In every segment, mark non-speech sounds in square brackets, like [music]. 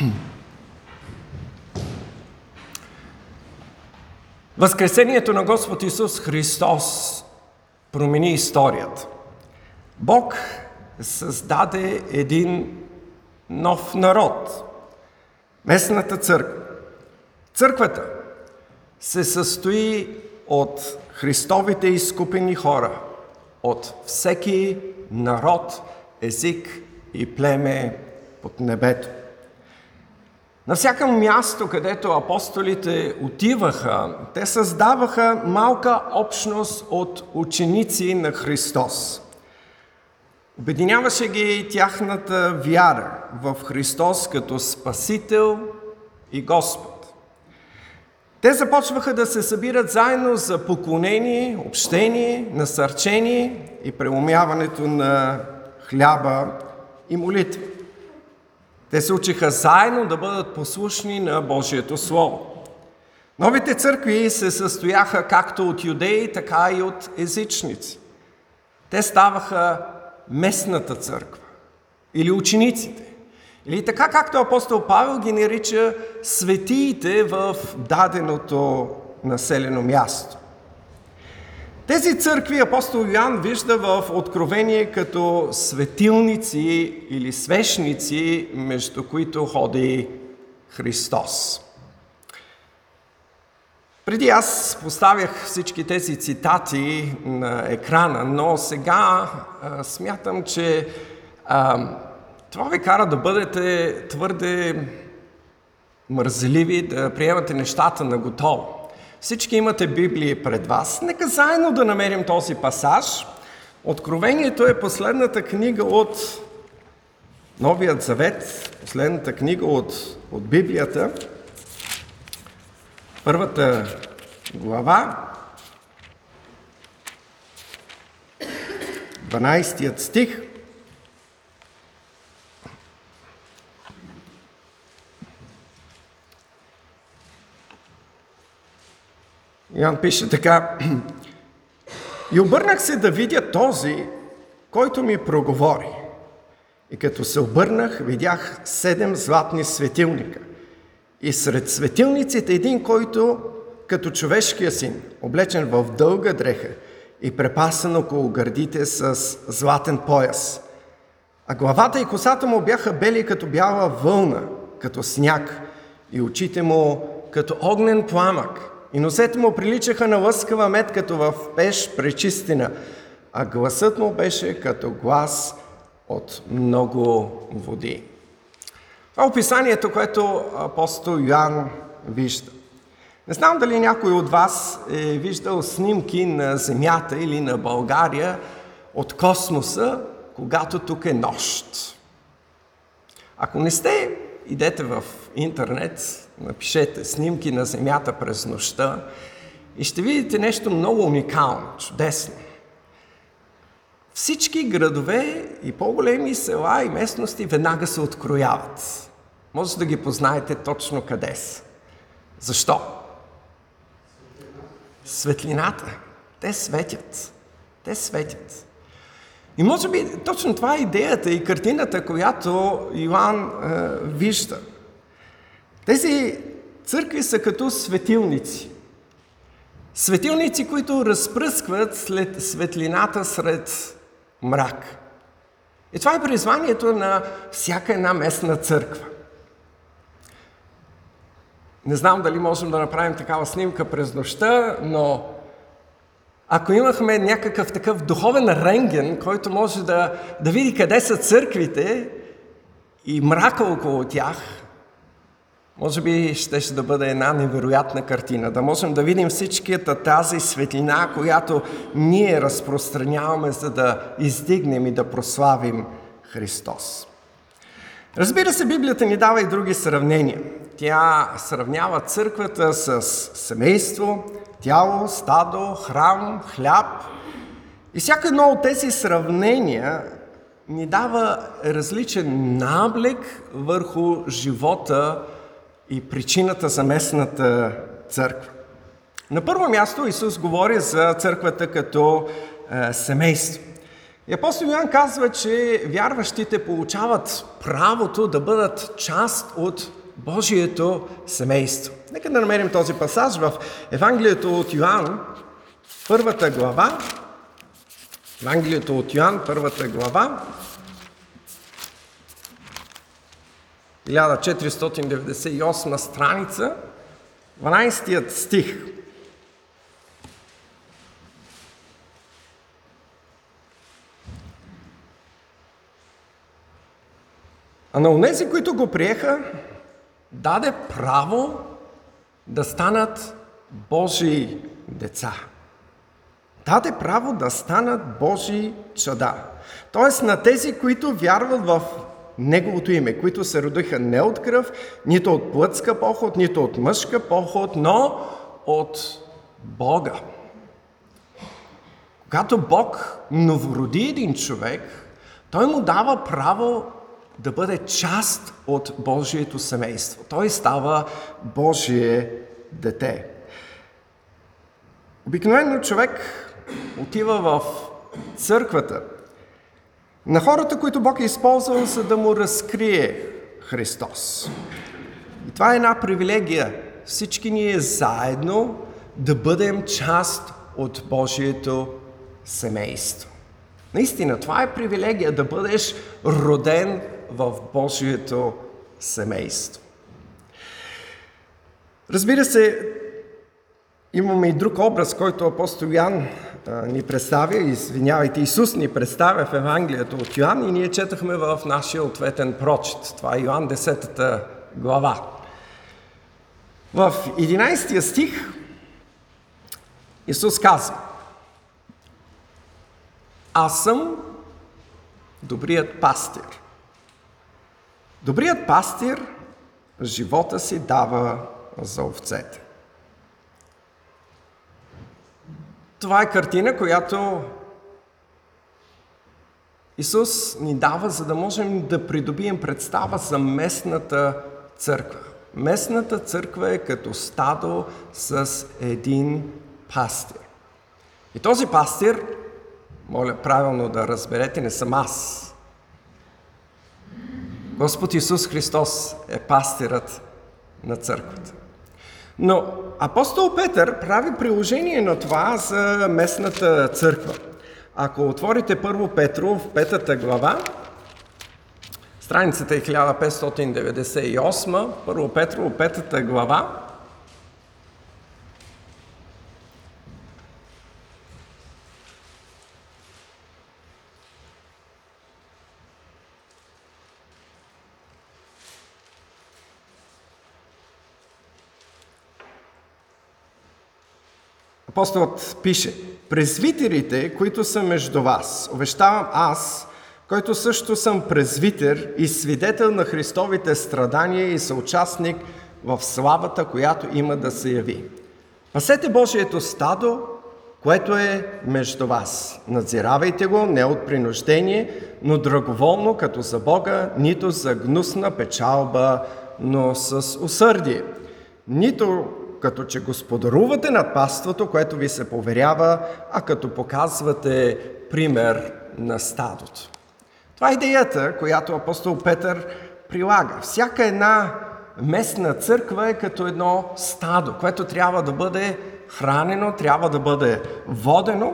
[clears throat] Възкресението на Господ Исус Христос промени историята. Бог създаде един нов народ. Местната църква. Църквата се състои от Христовите изкупени хора, от всеки народ, език и племе под небето. На всяко място, където апостолите отиваха, те създаваха малка общност от ученици на Христос. Обединяваше ги тяхната вяра в Христос като Спасител и Господ. Те започваха да се събират заедно за поклонение, общение, насърчение и преумяването на хляба и молитва. Те се учиха заедно да бъдат послушни на Божието Слово. Новите църкви се състояха както от юдеи, така и от езичници. Те ставаха местната църква или учениците. Или така както апостол Павел ги нарича светиите в даденото населено място. Тези църкви апостол Йоан вижда в Откровение като светилници или свещници, между които ходи Христос. Преди аз поставях всички тези цитати на екрана, но сега а, смятам, че а, това ви кара да бъдете твърде мързеливи, да приемате нещата на готово. Всички имате Библии пред вас. Нека заедно да намерим този пасаж. Откровението е последната книга от Новият Завет, последната книга от, от Библията. Първата глава, 12 стих. Иоанн пише така. [clears throat] И обърнах се да видя този, който ми проговори. И като се обърнах, видях седем златни светилника. И сред светилниците един, който като човешкия син, облечен в дълга дреха и препасан около гърдите с златен пояс. А главата и косата му бяха бели като бяла вълна, като сняг, и очите му като огнен пламък, и носете му приличаха на лъскава мед, като в пеш пречистина, а гласът му беше като глас от много води. Това е описанието, което апостол Йоанн вижда. Не знам дали някой от вас е виждал снимки на Земята или на България от космоса, когато тук е нощ. Ако не сте, идете в интернет, напишете снимки на Земята през нощта и ще видите нещо много уникално, чудесно. Всички градове и по-големи села и местности веднага се открояват. Може да ги познаете точно къде са. Защо? Светлината. Те светят. Те светят. И може би точно това е идеята и картината, която Йоанн е, вижда. Тези църкви са като светилници. Светилници, които разпръскват след светлината сред мрак. И това е призванието на всяка една местна църква. Не знам дали можем да направим такава снимка през нощта, но ако имахме някакъв такъв духовен ренген, който може да, да види къде са църквите и мрака около тях, може би ще, да бъде една невероятна картина, да можем да видим всичката тази светлина, която ние разпространяваме, за да издигнем и да прославим Христос. Разбира се, Библията ни дава и други сравнения. Тя сравнява църквата с семейство, тяло, стадо, храм, хляб. И всяко едно от тези сравнения ни дава различен наблек върху живота и причината за местната църква. На първо място Исус говори за църквата като е, семейство. И апостол Йоан казва, че вярващите получават правото да бъдат част от Божието семейство. Нека да намерим този пасаж в Евангелието от Йоан, първата глава. Евангелието от Йоан, първата глава. 1498 страница, 12 стих. А на унези, които го приеха, даде право да станат Божии деца. Даде право да станат Божии чада. Тоест на тези, които вярват в Неговото име, които се родиха не от кръв, нито от плътска поход, нито от мъжка поход, но от Бога. Когато Бог новороди един човек, той му дава право да бъде част от Божието семейство. Той става Божие дете. Обикновено човек отива в църквата на хората, които Бог е използвал, за да му разкрие Христос. И това е една привилегия. Всички ние заедно да бъдем част от Божието семейство. Наистина, това е привилегия да бъдеш роден в Божието семейство. Разбира се, имаме и друг образ, който апостол Ян ни представя, извинявайте, Исус ни представя в Евангелието от Йоан и ние четахме в нашия ответен прочит. Това е Йоан 10 глава. В 11 стих Исус казва Аз съм добрият пастир. Добрият пастир живота си дава за овцете. Това е картина, която Исус ни дава, за да можем да придобием представа за местната църква. Местната църква е като стадо с един пастир. И този пастир, моля правилно да разберете, не съм аз. Господ Исус Христос е пастирът на църквата. Но апостол Петър прави приложение на това за местната църква. Ако отворите първо Петро в петата глава, страницата е 1598, първо Петро, петата глава, Апостолът пише, презвитерите, които са между вас, обещавам аз, който също съм презвитер и свидетел на Христовите страдания и съучастник в славата, която има да се яви. Пасете Божието стадо, което е между вас. Надзиравайте го не от принуждение, но драговолно, като за Бога, нито за гнусна печалба, но с усърдие. Нито като че господарувате над паството, което ви се поверява, а като показвате пример на стадото. Това е идеята, която апостол Петър прилага. Всяка една местна църква е като едно стадо, което трябва да бъде хранено, трябва да бъде водено.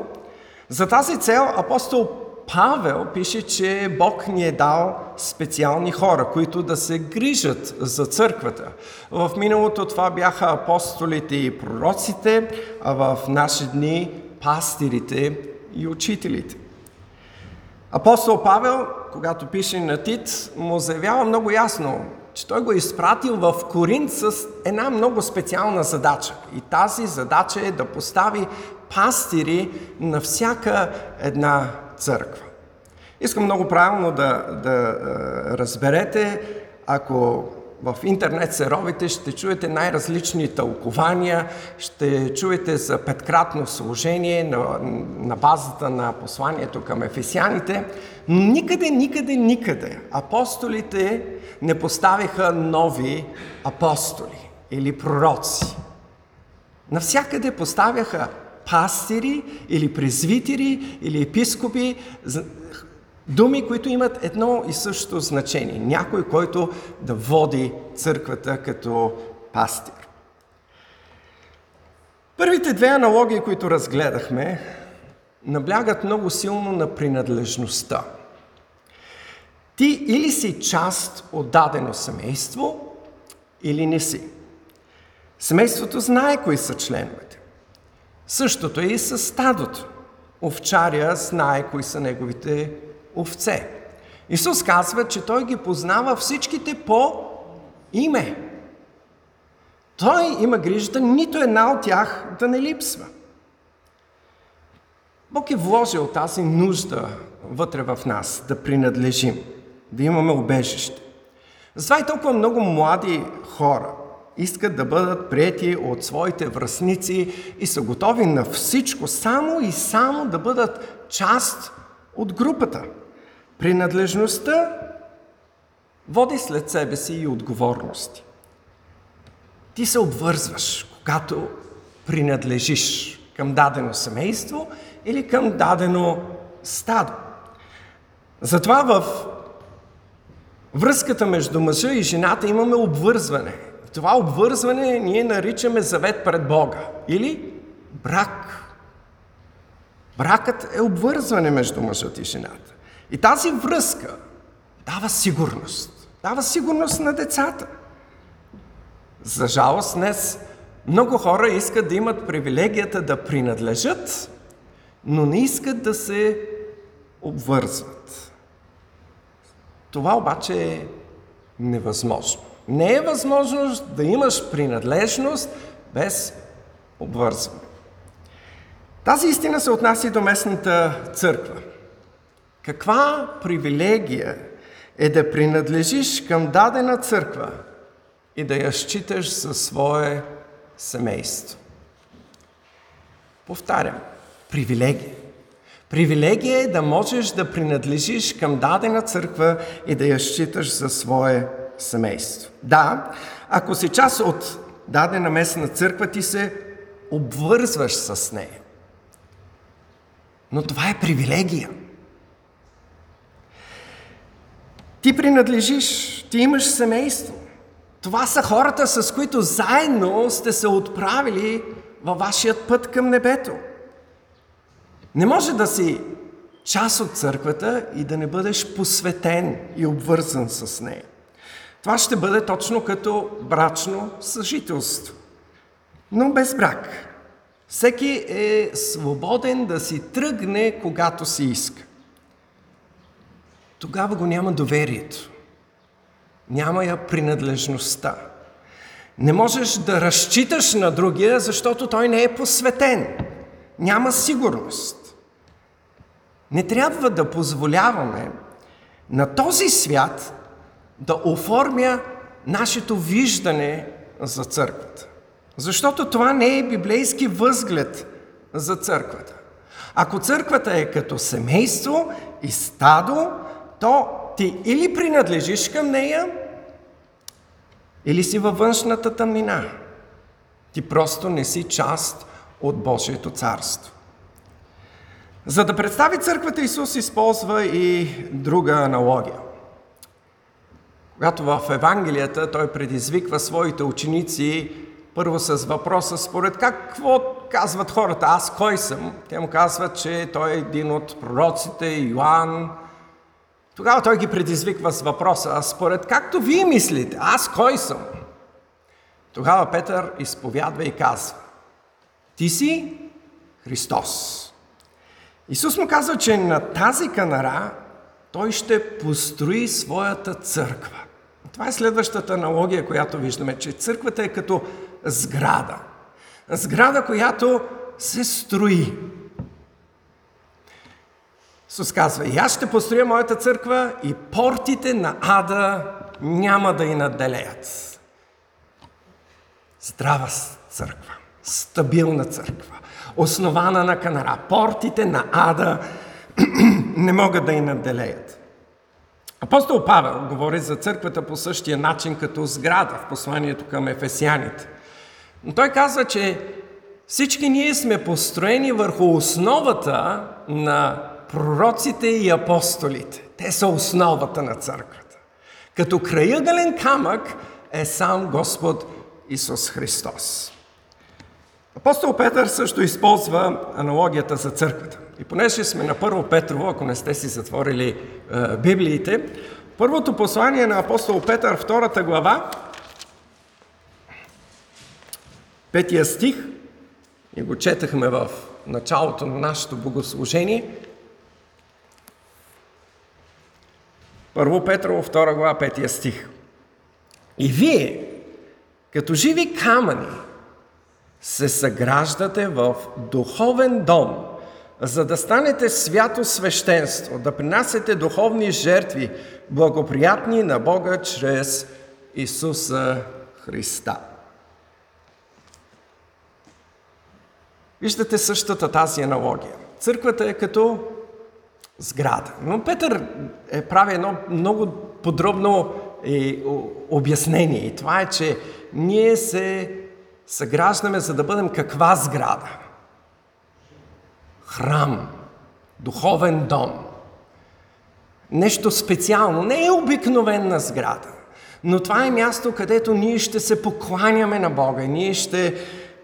За тази цел апостол Павел пише, че Бог ни е дал специални хора, които да се грижат за църквата. В миналото това бяха апостолите и пророците, а в наши дни пастирите и учителите. Апостол Павел, когато пише на Тит, му заявява много ясно, че той го е изпратил в Коринт с една много специална задача. И тази задача е да постави пастири на всяка една църква. Искам много правилно да, да разберете, ако в интернет се ровите, ще чуете най-различни тълкования, ще чуете за петкратно служение на, на базата на посланието към ефесяните, но никъде, никъде, никъде апостолите не поставиха нови апостоли или пророци. Навсякъде поставяха пастири или презвитери или епископи, Думи, които имат едно и също значение. Някой, който да води църквата като пастир. Първите две аналогии, които разгледахме, наблягат много силно на принадлежността. Ти или си част от дадено семейство, или не си. Семейството знае кои са членовете. Същото е и с стадото. Овчаря знае кои са неговите овце. Исус казва, че Той ги познава всичките по име. Той има грижата нито една от тях да не липсва. Бог е вложил тази нужда вътре в нас, да принадлежим, да имаме убежище. Затова и толкова много млади хора искат да бъдат прияти от своите връзници и са готови на всичко, само и само да бъдат част от групата. Принадлежността води след себе си и отговорности. Ти се обвързваш, когато принадлежиш към дадено семейство или към дадено стадо. Затова в връзката между мъжа и жената имаме обвързване. Това обвързване ние наричаме завет пред Бога или брак. Бракът е обвързване между мъжът и жената. И тази връзка дава сигурност. Дава сигурност на децата. За жалост днес много хора искат да имат привилегията да принадлежат, но не искат да се обвързват. Това обаче е невъзможно. Не е възможно да имаш принадлежност без обвързване. Тази истина се отнася и до местната църква. Каква привилегия е да принадлежиш към дадена църква и да я считаш със свое семейство? Повтарям, привилегия. Привилегия е да можеш да принадлежиш към дадена църква и да я считаш за свое семейство. Да, ако си част от дадена местна църква, ти се обвързваш с нея. Но това е привилегия. Ти принадлежиш, ти имаш семейство. Това са хората, с които заедно сте се отправили във вашият път към небето. Не може да си част от църквата и да не бъдеш посветен и обвързан с нея. Това ще бъде точно като брачно съжителство, но без брак. Всеки е свободен да си тръгне, когато си иска. Тогава го няма доверието. Няма я принадлежността. Не можеш да разчиташ на другия, защото той не е посветен. Няма сигурност. Не трябва да позволяваме на този свят да оформя нашето виждане за църквата. Защото това не е библейски възглед за църквата. Ако църквата е като семейство и стадо, то ти или принадлежиш към нея, или си във външната тъмнина. Ти просто не си част от Божието царство. За да представи църквата, Исус използва и друга аналогия. Когато в Евангелията той предизвиква своите ученици първо с въпроса, според какво казват хората, аз кой съм? Те му казват, че той е един от пророците, Йоанн. Тогава той ги предизвиква с въпроса, а според както вие мислите, аз кой съм? Тогава Петър изповядва и казва, ти си Христос. Исус му казва, че на тази канара той ще построи своята църква. Това е следващата аналогия, която виждаме, че църквата е като сграда. Сграда, която се строи. Исус казва, и аз ще построя моята църква и портите на ада няма да и наделеят. Здрава църква, стабилна църква, основана на канара. Портите на ада [clears throat] не могат да и наделеят. Апостол Павел говори за църквата по същия начин като сграда в посланието към ефесяните. Но той казва, че всички ние сме построени върху основата на пророците и апостолите. Те са основата на църквата. Като краягален камък е сам Господ Исус Христос. Апостол Петър също използва аналогията за църквата. И понеже сме на първо Петрово, ако не сте си затворили е, Библиите, първото послание на апостол Петър, втората глава, петия стих, и го четахме в началото на нашето богослужение. Първо Петрово, втора глава, петия стих. И вие, като живи камъни, се съграждате в духовен дом, за да станете свято свещенство, да принасяте духовни жертви, благоприятни на Бога чрез Исуса Христа. Виждате същата тази аналогия. Църквата е като сграда. Но Петър е прави едно много подробно е, обяснение. И това е, че ние се съграждаме за да бъдем каква сграда? Храм, духовен дом. Нещо специално. Не е обикновена сграда. Но това е място, където ние ще се покланяме на Бога. Ние ще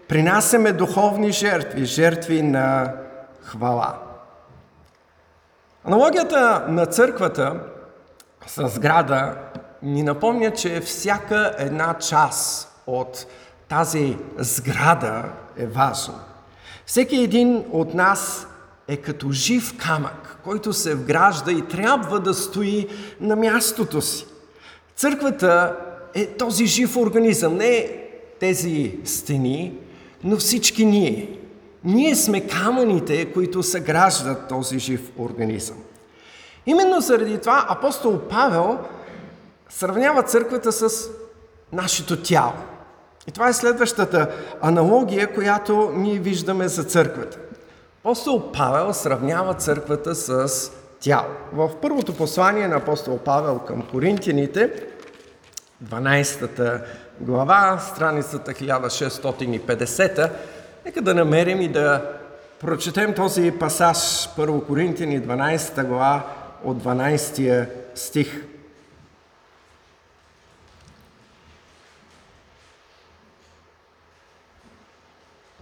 принасяме духовни жертви, жертви на хвала. Аналогията на църквата с сграда ни напомня, че всяка една част от тази сграда е важна. Всеки един от нас е като жив камък, който се вгражда и трябва да стои на мястото си. Църквата е този жив организъм, не тези стени, но всички ние. Ние сме камъните, които съграждат този жив организъм. Именно заради това апостол Павел сравнява църквата с нашето тяло. И това е следващата аналогия, която ние виждаме за църквата. Апостол Павел сравнява църквата с тяло. В първото послание на апостол Павел към коринтияните, 12 глава, страницата 1650, нека да намерим и да прочетем този пасаж, 1 Коринтияни 12 глава, от 12 стих.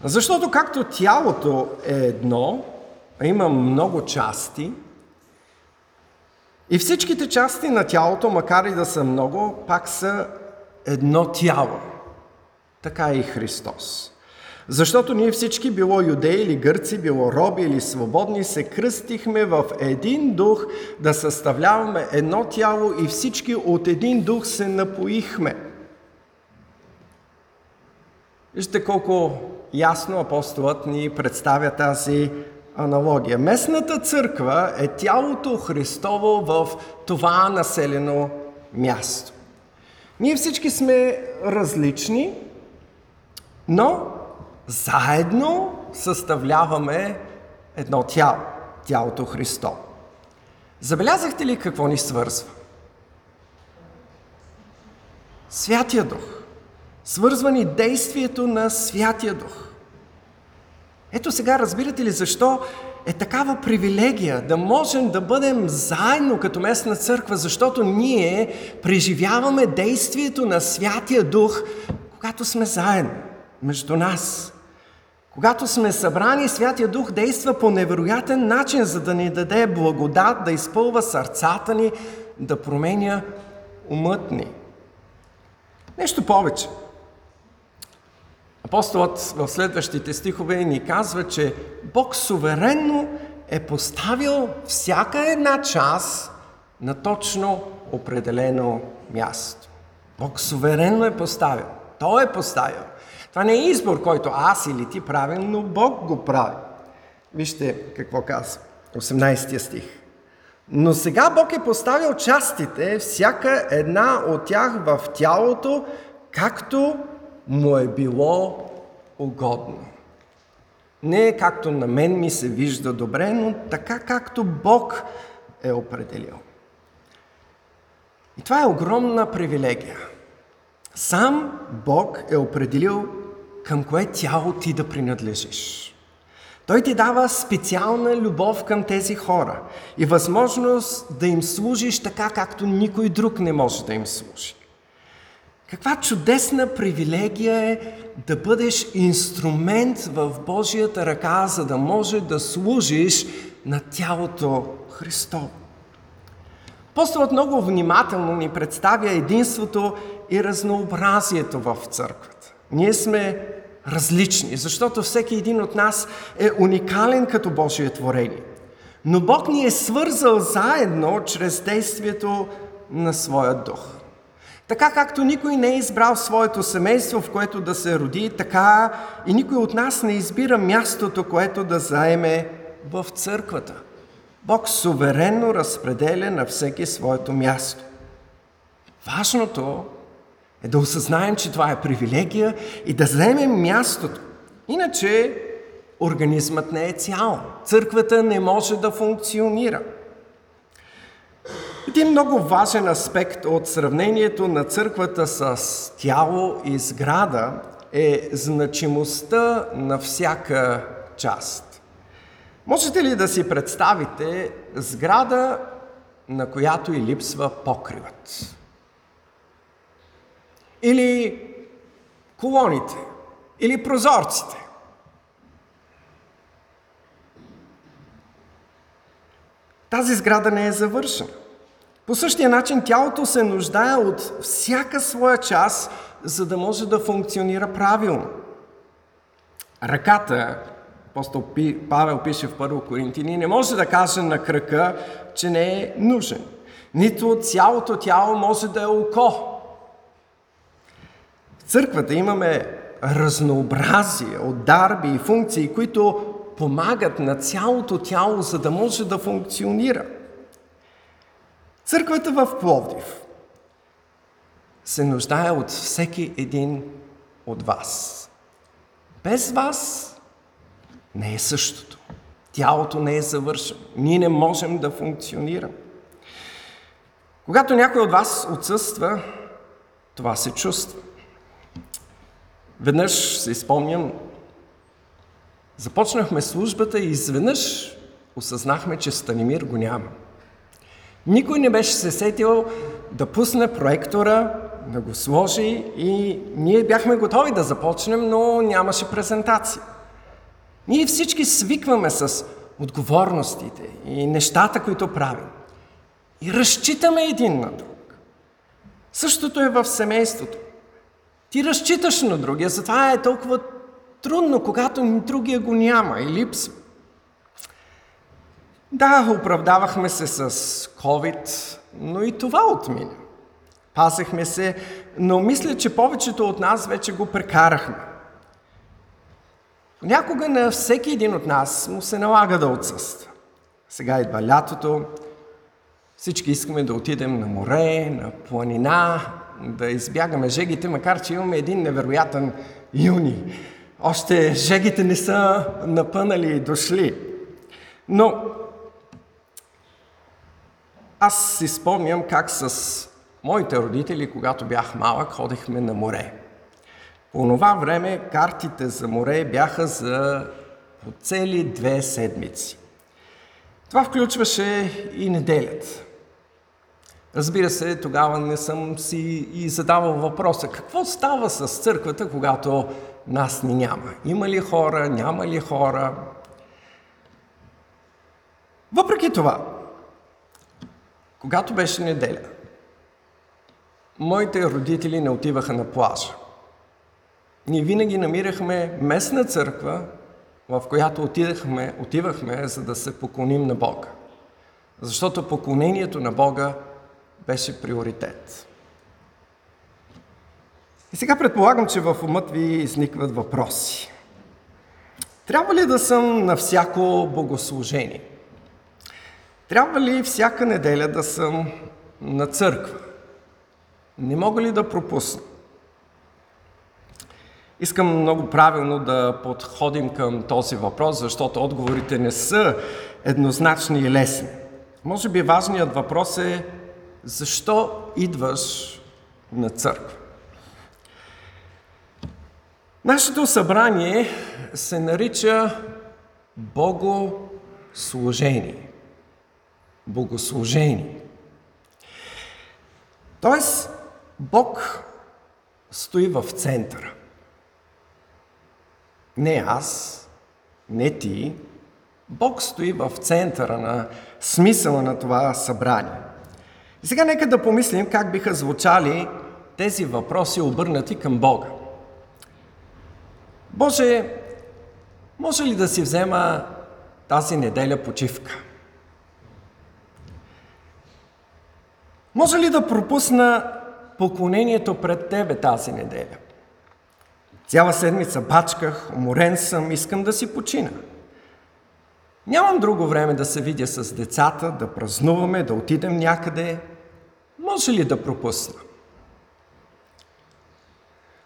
Защото както тялото е едно, а има много части, и всичките части на тялото, макар и да са много, пак са едно тяло. Така е и Христос. Защото ние всички, било юдеи или гърци, било роби или свободни, се кръстихме в един дух да съставляваме едно тяло и всички от един дух се напоихме. Вижте колко ясно апостолът ни представя тази аналогия. Местната църква е тялото Христово в това населено място. Ние всички сме различни, но заедно съставляваме едно тяло, тялото Христо. Забелязахте ли какво ни свързва? Святия Дух. Свързва ни действието на Святия Дух. Ето сега разбирате ли защо е такава привилегия да можем да бъдем заедно като местна църква, защото ние преживяваме действието на Святия Дух, когато сме заедно между нас. Когато сме събрани, Святия Дух действа по невероятен начин, за да ни даде благодат, да изпълва сърцата ни, да променя умът ни. Нещо повече. Апостолът в следващите стихове ни казва, че Бог суверенно е поставил всяка една част на точно определено място. Бог суверенно е поставил. Той е поставил. Това не е избор, който аз или ти правим, но Бог го прави. Вижте какво казва. 18 стих. Но сега Бог е поставил частите, всяка една от тях в тялото, както му е било угодно. Не е както на мен ми се вижда добре, но така както Бог е определил. И това е огромна привилегия. Сам Бог е определил към кое тяло ти да принадлежиш. Той ти дава специална любов към тези хора и възможност да им служиш така, както никой друг не може да им служи. Каква чудесна привилегия е да бъдеш инструмент в Божията ръка, за да може да служиш на тялото Христово. Апостолът много внимателно ни представя единството и разнообразието в църквата. Ние сме различни, защото всеки един от нас е уникален като Божие творение. Но Бог ни е свързал заедно чрез действието на своя дух. Така както никой не е избрал своето семейство, в което да се роди, така и никой от нас не избира мястото, което да заеме в църквата. Бог суверенно разпределя на всеки своето място. Важното е да осъзнаем, че това е привилегия и да вземем мястото. Иначе организмът не е цял. Църквата не може да функционира. Един много важен аспект от сравнението на църквата с тяло и сграда е значимостта на всяка част. Можете ли да си представите сграда, на която и липсва покривът? Или колоните? Или прозорците? Тази сграда не е завършена. По същия начин тялото се нуждае от всяка своя част, за да може да функционира правилно. Ръката, апостол Павел пише в 1 Коринтини, не може да каже на кръка, че не е нужен. Нито цялото тяло може да е око. В църквата имаме разнообразие от дарби и функции, които помагат на цялото тяло, за да може да функционира – Църквата в Пловдив се нуждае от всеки един от вас. Без вас не е същото. Тялото не е завършено. Ние не можем да функционираме. Когато някой от вас отсъства, това се чувства. Веднъж се изпомням, започнахме службата и изведнъж осъзнахме, че Станимир го няма. Никой не беше се сетил да пусне проектора, да го сложи и ние бяхме готови да започнем, но нямаше презентация. Ние всички свикваме с отговорностите и нещата, които правим. И разчитаме един на друг. Същото е в семейството. Ти разчиташ на другия, затова е толкова трудно, когато другия го няма и липсва. Да, оправдавахме се с COVID, но и това отмина. Пасехме се, но мисля, че повечето от нас вече го прекарахме. Някога на всеки един от нас му се налага да отсъства. Сега идва лятото, всички искаме да отидем на море, на планина, да избягаме жегите, макар че имаме един невероятен юни. Още жегите не са напънали и дошли. Но аз си спомням как с моите родители, когато бях малък, ходихме на море. По това време картите за море бяха за цели две седмици. Това включваше и неделята. Разбира се, тогава не съм си и задавал въпроса какво става с църквата, когато нас ни няма. Има ли хора, няма ли хора? Въпреки това, когато беше неделя, моите родители не отиваха на плажа. Ние винаги намирахме местна църква, в която отидахме, отивахме, за да се поклоним на Бога. Защото поклонението на Бога беше приоритет. И сега предполагам, че в умът ви изникват въпроси. Трябва ли да съм на всяко богослужение? Трябва ли всяка неделя да съм на църква? Не мога ли да пропусна? Искам много правилно да подходим към този въпрос, защото отговорите не са еднозначни и лесни. Може би важният въпрос е защо идваш на църква? Нашето събрание се нарича богослужение. Богослужение. Тоест, Бог стои в центъра. Не аз, не ти. Бог стои в центъра на смисъла на това събрание. И сега нека да помислим как биха звучали тези въпроси, обърнати към Бога. Боже, може ли да си взема тази неделя почивка? Може ли да пропусна поклонението пред Тебе тази неделя? Цяла седмица бачках, уморен съм, искам да си почина. Нямам друго време да се видя с децата, да празнуваме, да отидем някъде. Може ли да пропусна?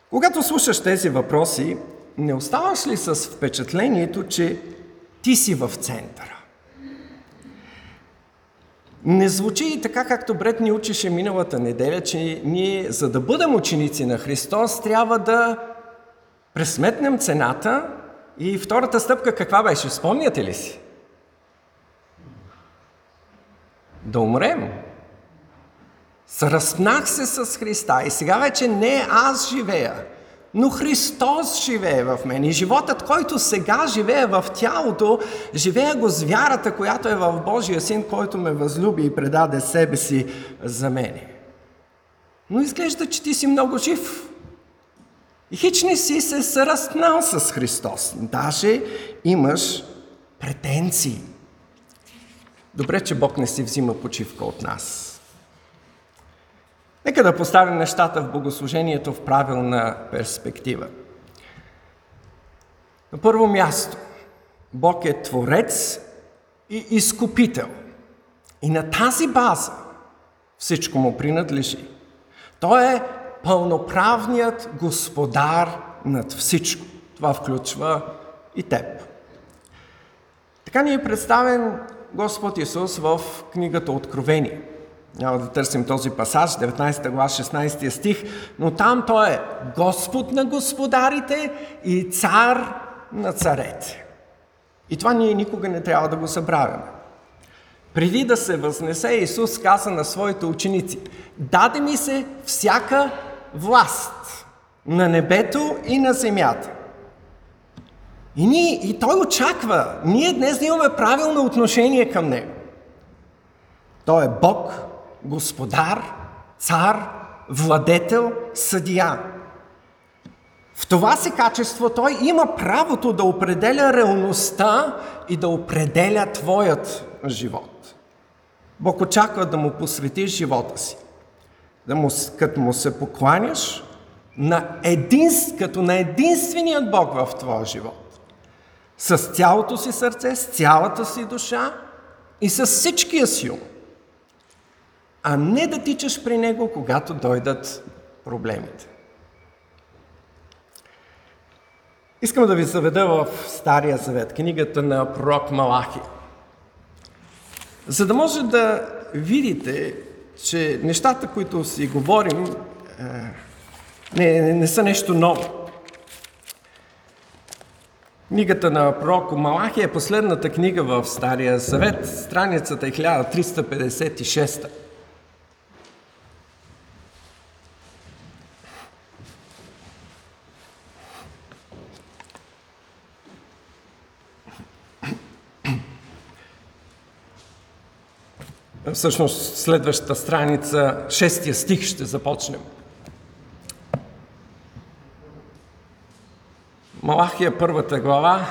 Когато слушаш тези въпроси, не оставаш ли с впечатлението, че ти си в центъра? Не звучи и така, както Бред ни учеше миналата неделя, че ние, за да бъдем ученици на Христос, трябва да пресметнем цената и втората стъпка каква беше? Спомняте ли си? Да умрем. Сръснах се с Христа и сега вече не аз живея, но Христос живее в мен. И животът, който сега живее в тялото, живея го с вярата, която е в Божия Син, който ме възлюби и предаде себе си за мене. Но изглежда, че ти си много жив. И хич не си се сръстнал с Христос. Даже имаш претенции. Добре, че Бог не си взима почивка от нас. Нека да поставим нещата в богослужението в правилна перспектива. На първо място, Бог е Творец и Изкупител. И на тази база всичко му принадлежи. Той е пълноправният господар над всичко. Това включва и теб. Така ни е представен Господ Исус в книгата Откровение. Няма да търсим този пасаж, 19 глава, 16 стих, но там Той е Господ на господарите и цар на царете. И това ние никога не трябва да го забравяме. Преди да се възнесе, Исус каза на своите ученици, даде ми се всяка власт на небето и на земята. И, ние, и той очаква ние днес имаме правилно отношение към него. Той е Бог, Господар, Цар, Владетел, Съдия. В това си качество той има правото да определя реалността и да определя твоят живот. Бог очаква да му посветиш живота си да му, като му се покланяш на един, като на единственият Бог в твоя живот. С цялото си сърце, с цялата си душа и с всичкия си ум. А не да тичаш при Него, когато дойдат проблемите. Искам да ви заведа в Стария Завет, книгата на пророк Малахи. За да може да видите че нещата, които си говорим, не, не, не са нещо ново. Книгата на пророк Малахи е последната книга в Стария Съвет, страницата е 1356. Всъщност следващата страница, шестия стих ще започнем. Малахия първата глава,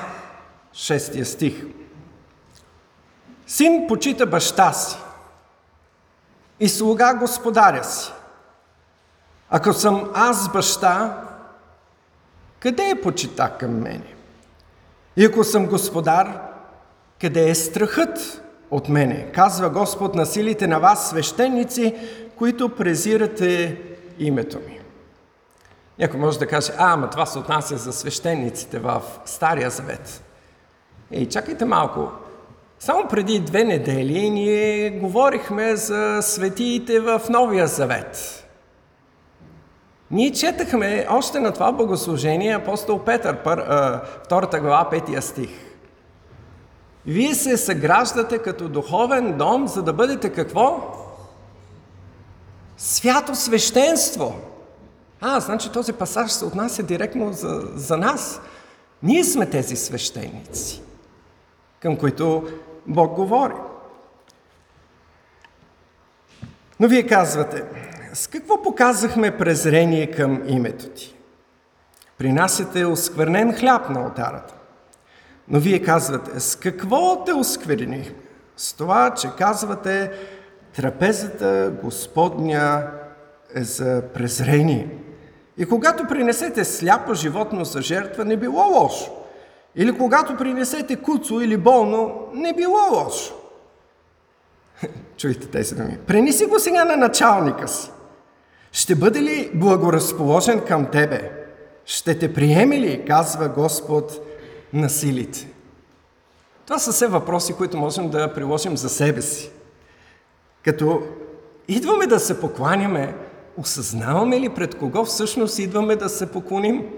шестия стих. Син почита баща си и слуга господаря си. Ако съм аз баща, къде е почита към мене? И ако съм господар, къде е страхът от мене, казва Господ на силите на вас, свещеници, които презирате името ми. Някой може да каже, а, ама това се отнася за свещениците в Стария Завет. Ей, чакайте малко. Само преди две недели ние говорихме за светиите в Новия Завет. Ние четахме още на това богослужение апостол Петър, пър, а, втората глава, петия стих. Вие се съграждате като духовен дом, за да бъдете какво? Свято свещенство. А, значи този пасаж се отнася директно за, за нас. Ние сме тези свещеници, към които Бог говори. Но вие казвате, с какво показахме презрение към името ти? Принасяте осквернен хляб на алтарата. Но вие казвате, с какво те осквернихме? С това, че казвате, трапезата Господня е за презрение. И когато принесете сляпо животно за жертва, не било лошо. Или когато принесете куцо или болно, не било лошо. [laughs] Чуйте тези думи. Пренеси го сега на началника си. Ще бъде ли благоразположен към тебе? Ще те приеме ли, казва Господ на силите? Това са все въпроси, които можем да приложим за себе си. Като идваме да се покланяме, осъзнаваме ли пред кого всъщност идваме да се поклоним?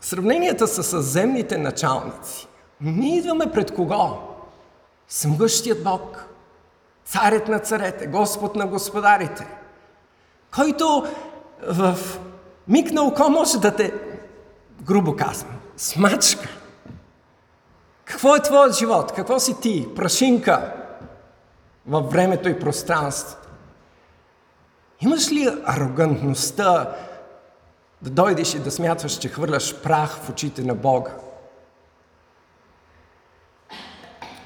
Сравненията са с земните началници. Ние идваме пред кого? Смъщият Бог, царят на царете, Господ на господарите, който в миг на око може да те, грубо казвам, смачка. Какво е твоят живот? Какво си ти? Прашинка във времето и пространството. Имаш ли арогантността да дойдеш и да смяташ, че хвърляш прах в очите на Бога?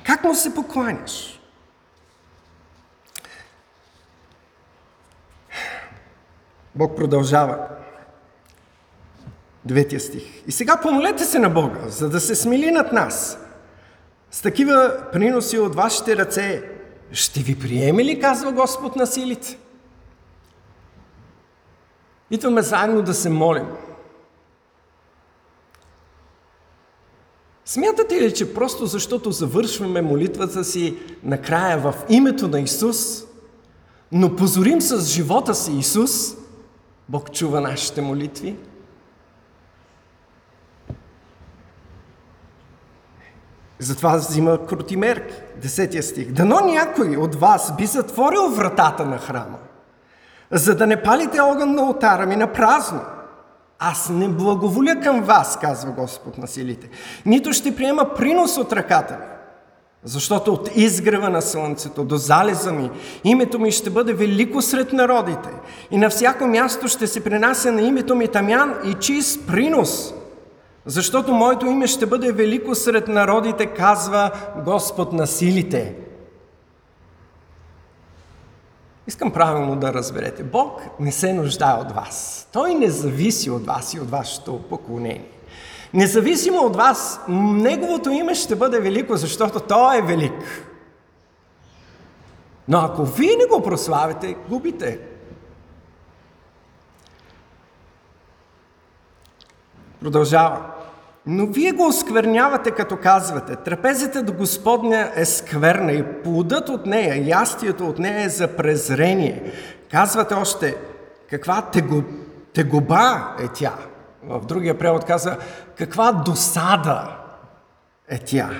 Как му се покланяш? Бог продължава. Деветия стих. И сега помолете се на Бога, за да се смили над нас. С такива приноси от вашите ръце ще ви приеме ли, казва Господ на силите? Идваме заедно да се молим. Смятате ли, че просто защото завършваме молитвата си накрая в името на Исус, но позорим с живота си Исус, Бог чува нашите молитви? Затова взима крути мерки. Десетия стих. Дано някой от вас би затворил вратата на храма, за да не палите огън на ултара ми на празно. Аз не благоволя към вас, казва Господ на силите. Нито ще приема принос от ръката ми. Защото от изгрева на слънцето до залеза ми, името ми ще бъде велико сред народите. И на всяко място ще се принася на името ми тамян и чист принос. Защото моето име ще бъде велико сред народите, казва Господ на силите. Искам правилно да разберете. Бог не се нуждае от вас. Той не зависи от вас и от вашето поклонение. Независимо от вас, Неговото име ще бъде велико, защото Той е велик. Но ако вие не го прославите, губите. Продължава. Но вие го осквернявате, като казвате, трапезата до Господня е скверна и плодът от нея, ястието от нея е за презрение. Казвате още, каква тегу, тегуба е тя. В другия превод казва, каква досада е тя.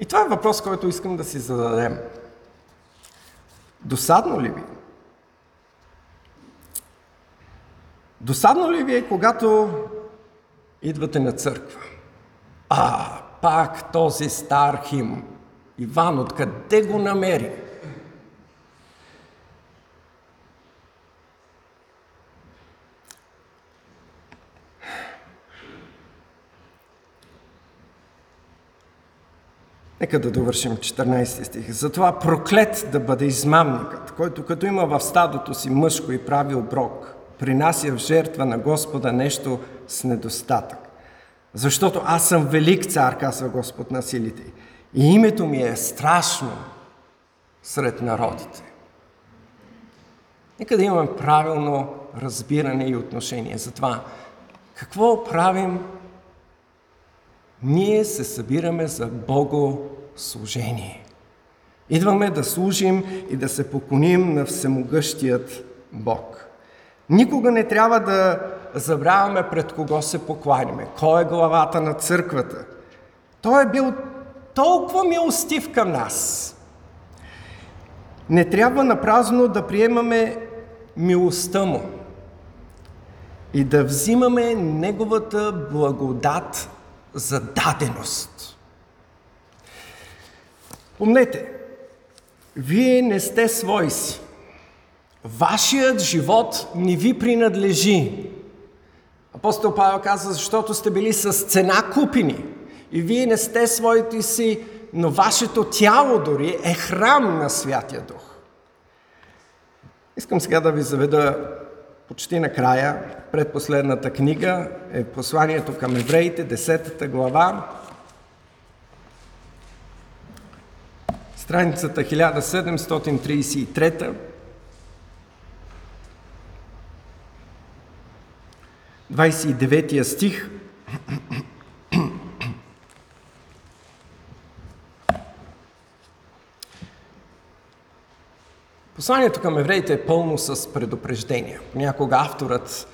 И това е въпрос, който искам да си зададем. Досадно ли ви? Досадно ли ви е, когато идвате на църква? А, пак този стар хим. Иван, откъде го намери? Нека да довършим 14 стих. Затова проклет да бъде измамникът, който като има в стадото си мъжко и прави оброк, принася в жертва на Господа нещо с недостатък. Защото аз съм велик цар, казва Господ на силите. И името ми е страшно сред народите. Нека да имаме правилно разбиране и отношение за това. Какво правим? Ние се събираме за богослужение. Идваме да служим и да се поклоним на всемогъщият Бог. Никога не трябва да забравяме пред кого се покланяме, кой е главата на църквата. Той е бил толкова милостив към нас. Не трябва напразно да приемаме милостта му и да взимаме неговата благодат за даденост. Помнете, вие не сте свои си. Вашият живот не ви принадлежи. Апостол Павел каза, защото сте били с цена купени и вие не сте своите си, но вашето тяло дори е храм на Святия Дух. Искам сега да ви заведа почти накрая, предпоследната книга е посланието към евреите, 10 глава, страницата 1733 29 стих. Посланието към евреите е пълно с предупреждения. Някога авторът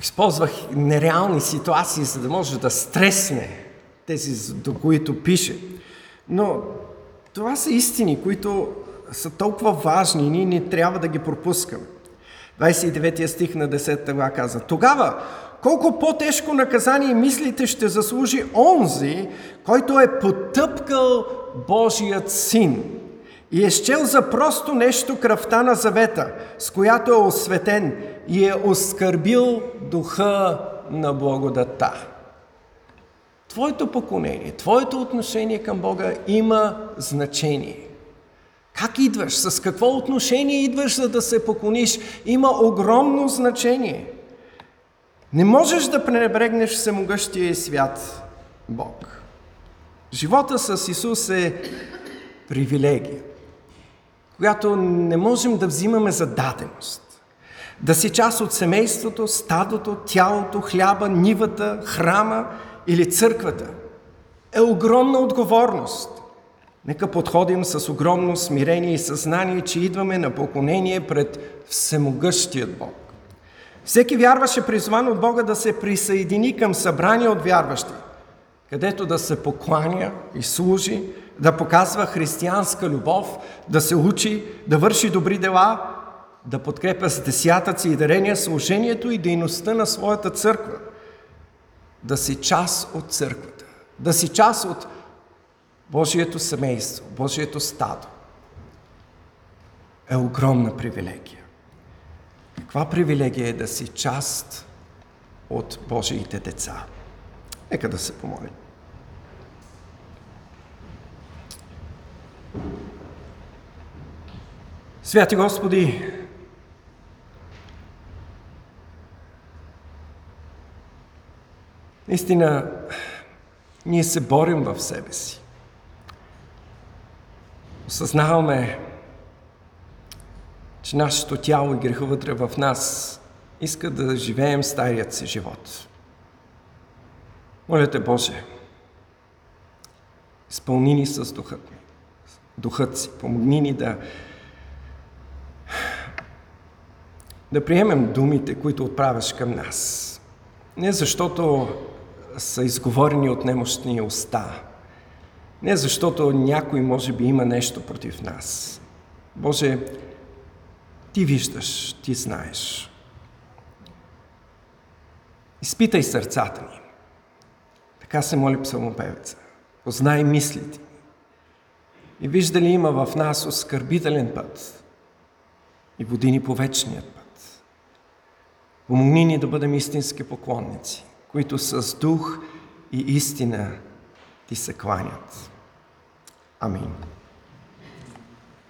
използвах нереални ситуации, за да може да стресне тези, до които пише. Но това са истини, които са толкова важни и ние не трябва да ги пропускаме. 29 стих на 10 глава каза Тогава, колко по-тежко наказание мислите ще заслужи онзи, който е потъпкал Божият син и е щел за просто нещо кръвта на завета, с която е осветен и е оскърбил духа на благодата. Твоето поклонение, твоето отношение към Бога има значение. Как идваш? С какво отношение идваш, за да се поклониш? Има огромно значение. Не можеш да пренебрегнеш всемогъщия свят Бог. Живота с Исус е привилегия която не можем да взимаме за даденост. Да си част от семейството, стадото, тялото, хляба, нивата, храма или църквата е огромна отговорност. Нека подходим с огромно смирение и съзнание, че идваме на поклонение пред всемогъщият Бог. Всеки вярваше е призван от Бога да се присъедини към събрание от вярващи, където да се покланя и служи, да показва християнска любов, да се учи, да върши добри дела, да подкрепя с десятъци и дарения служението и дейността на своята църква. Да си част от църквата, да си част от Божието семейство, Божието стадо. Е огромна привилегия. Каква привилегия е да си част от Божиите деца? Нека да се помолим. Святи Господи, наистина ние се борим в себе си. Осъзнаваме, че нашето тяло и греха вътре в нас иска да живеем старият си живот. Моля те, Боже, изпълни ни с духът духът си, помогни ни да да приемем думите, които отправяш към нас. Не защото са изговорени от немощни уста, не защото някой може би има нещо против нас. Боже, Ти виждаш, Ти знаеш. Изпитай сърцата ни. Така се моли псалмопевеца. Познай мислите. И вижда ли има в нас оскърбителен път и води ни по вечният Помогни ни да бъдем истински поклонници, които с дух и истина ти се кланят. Амин.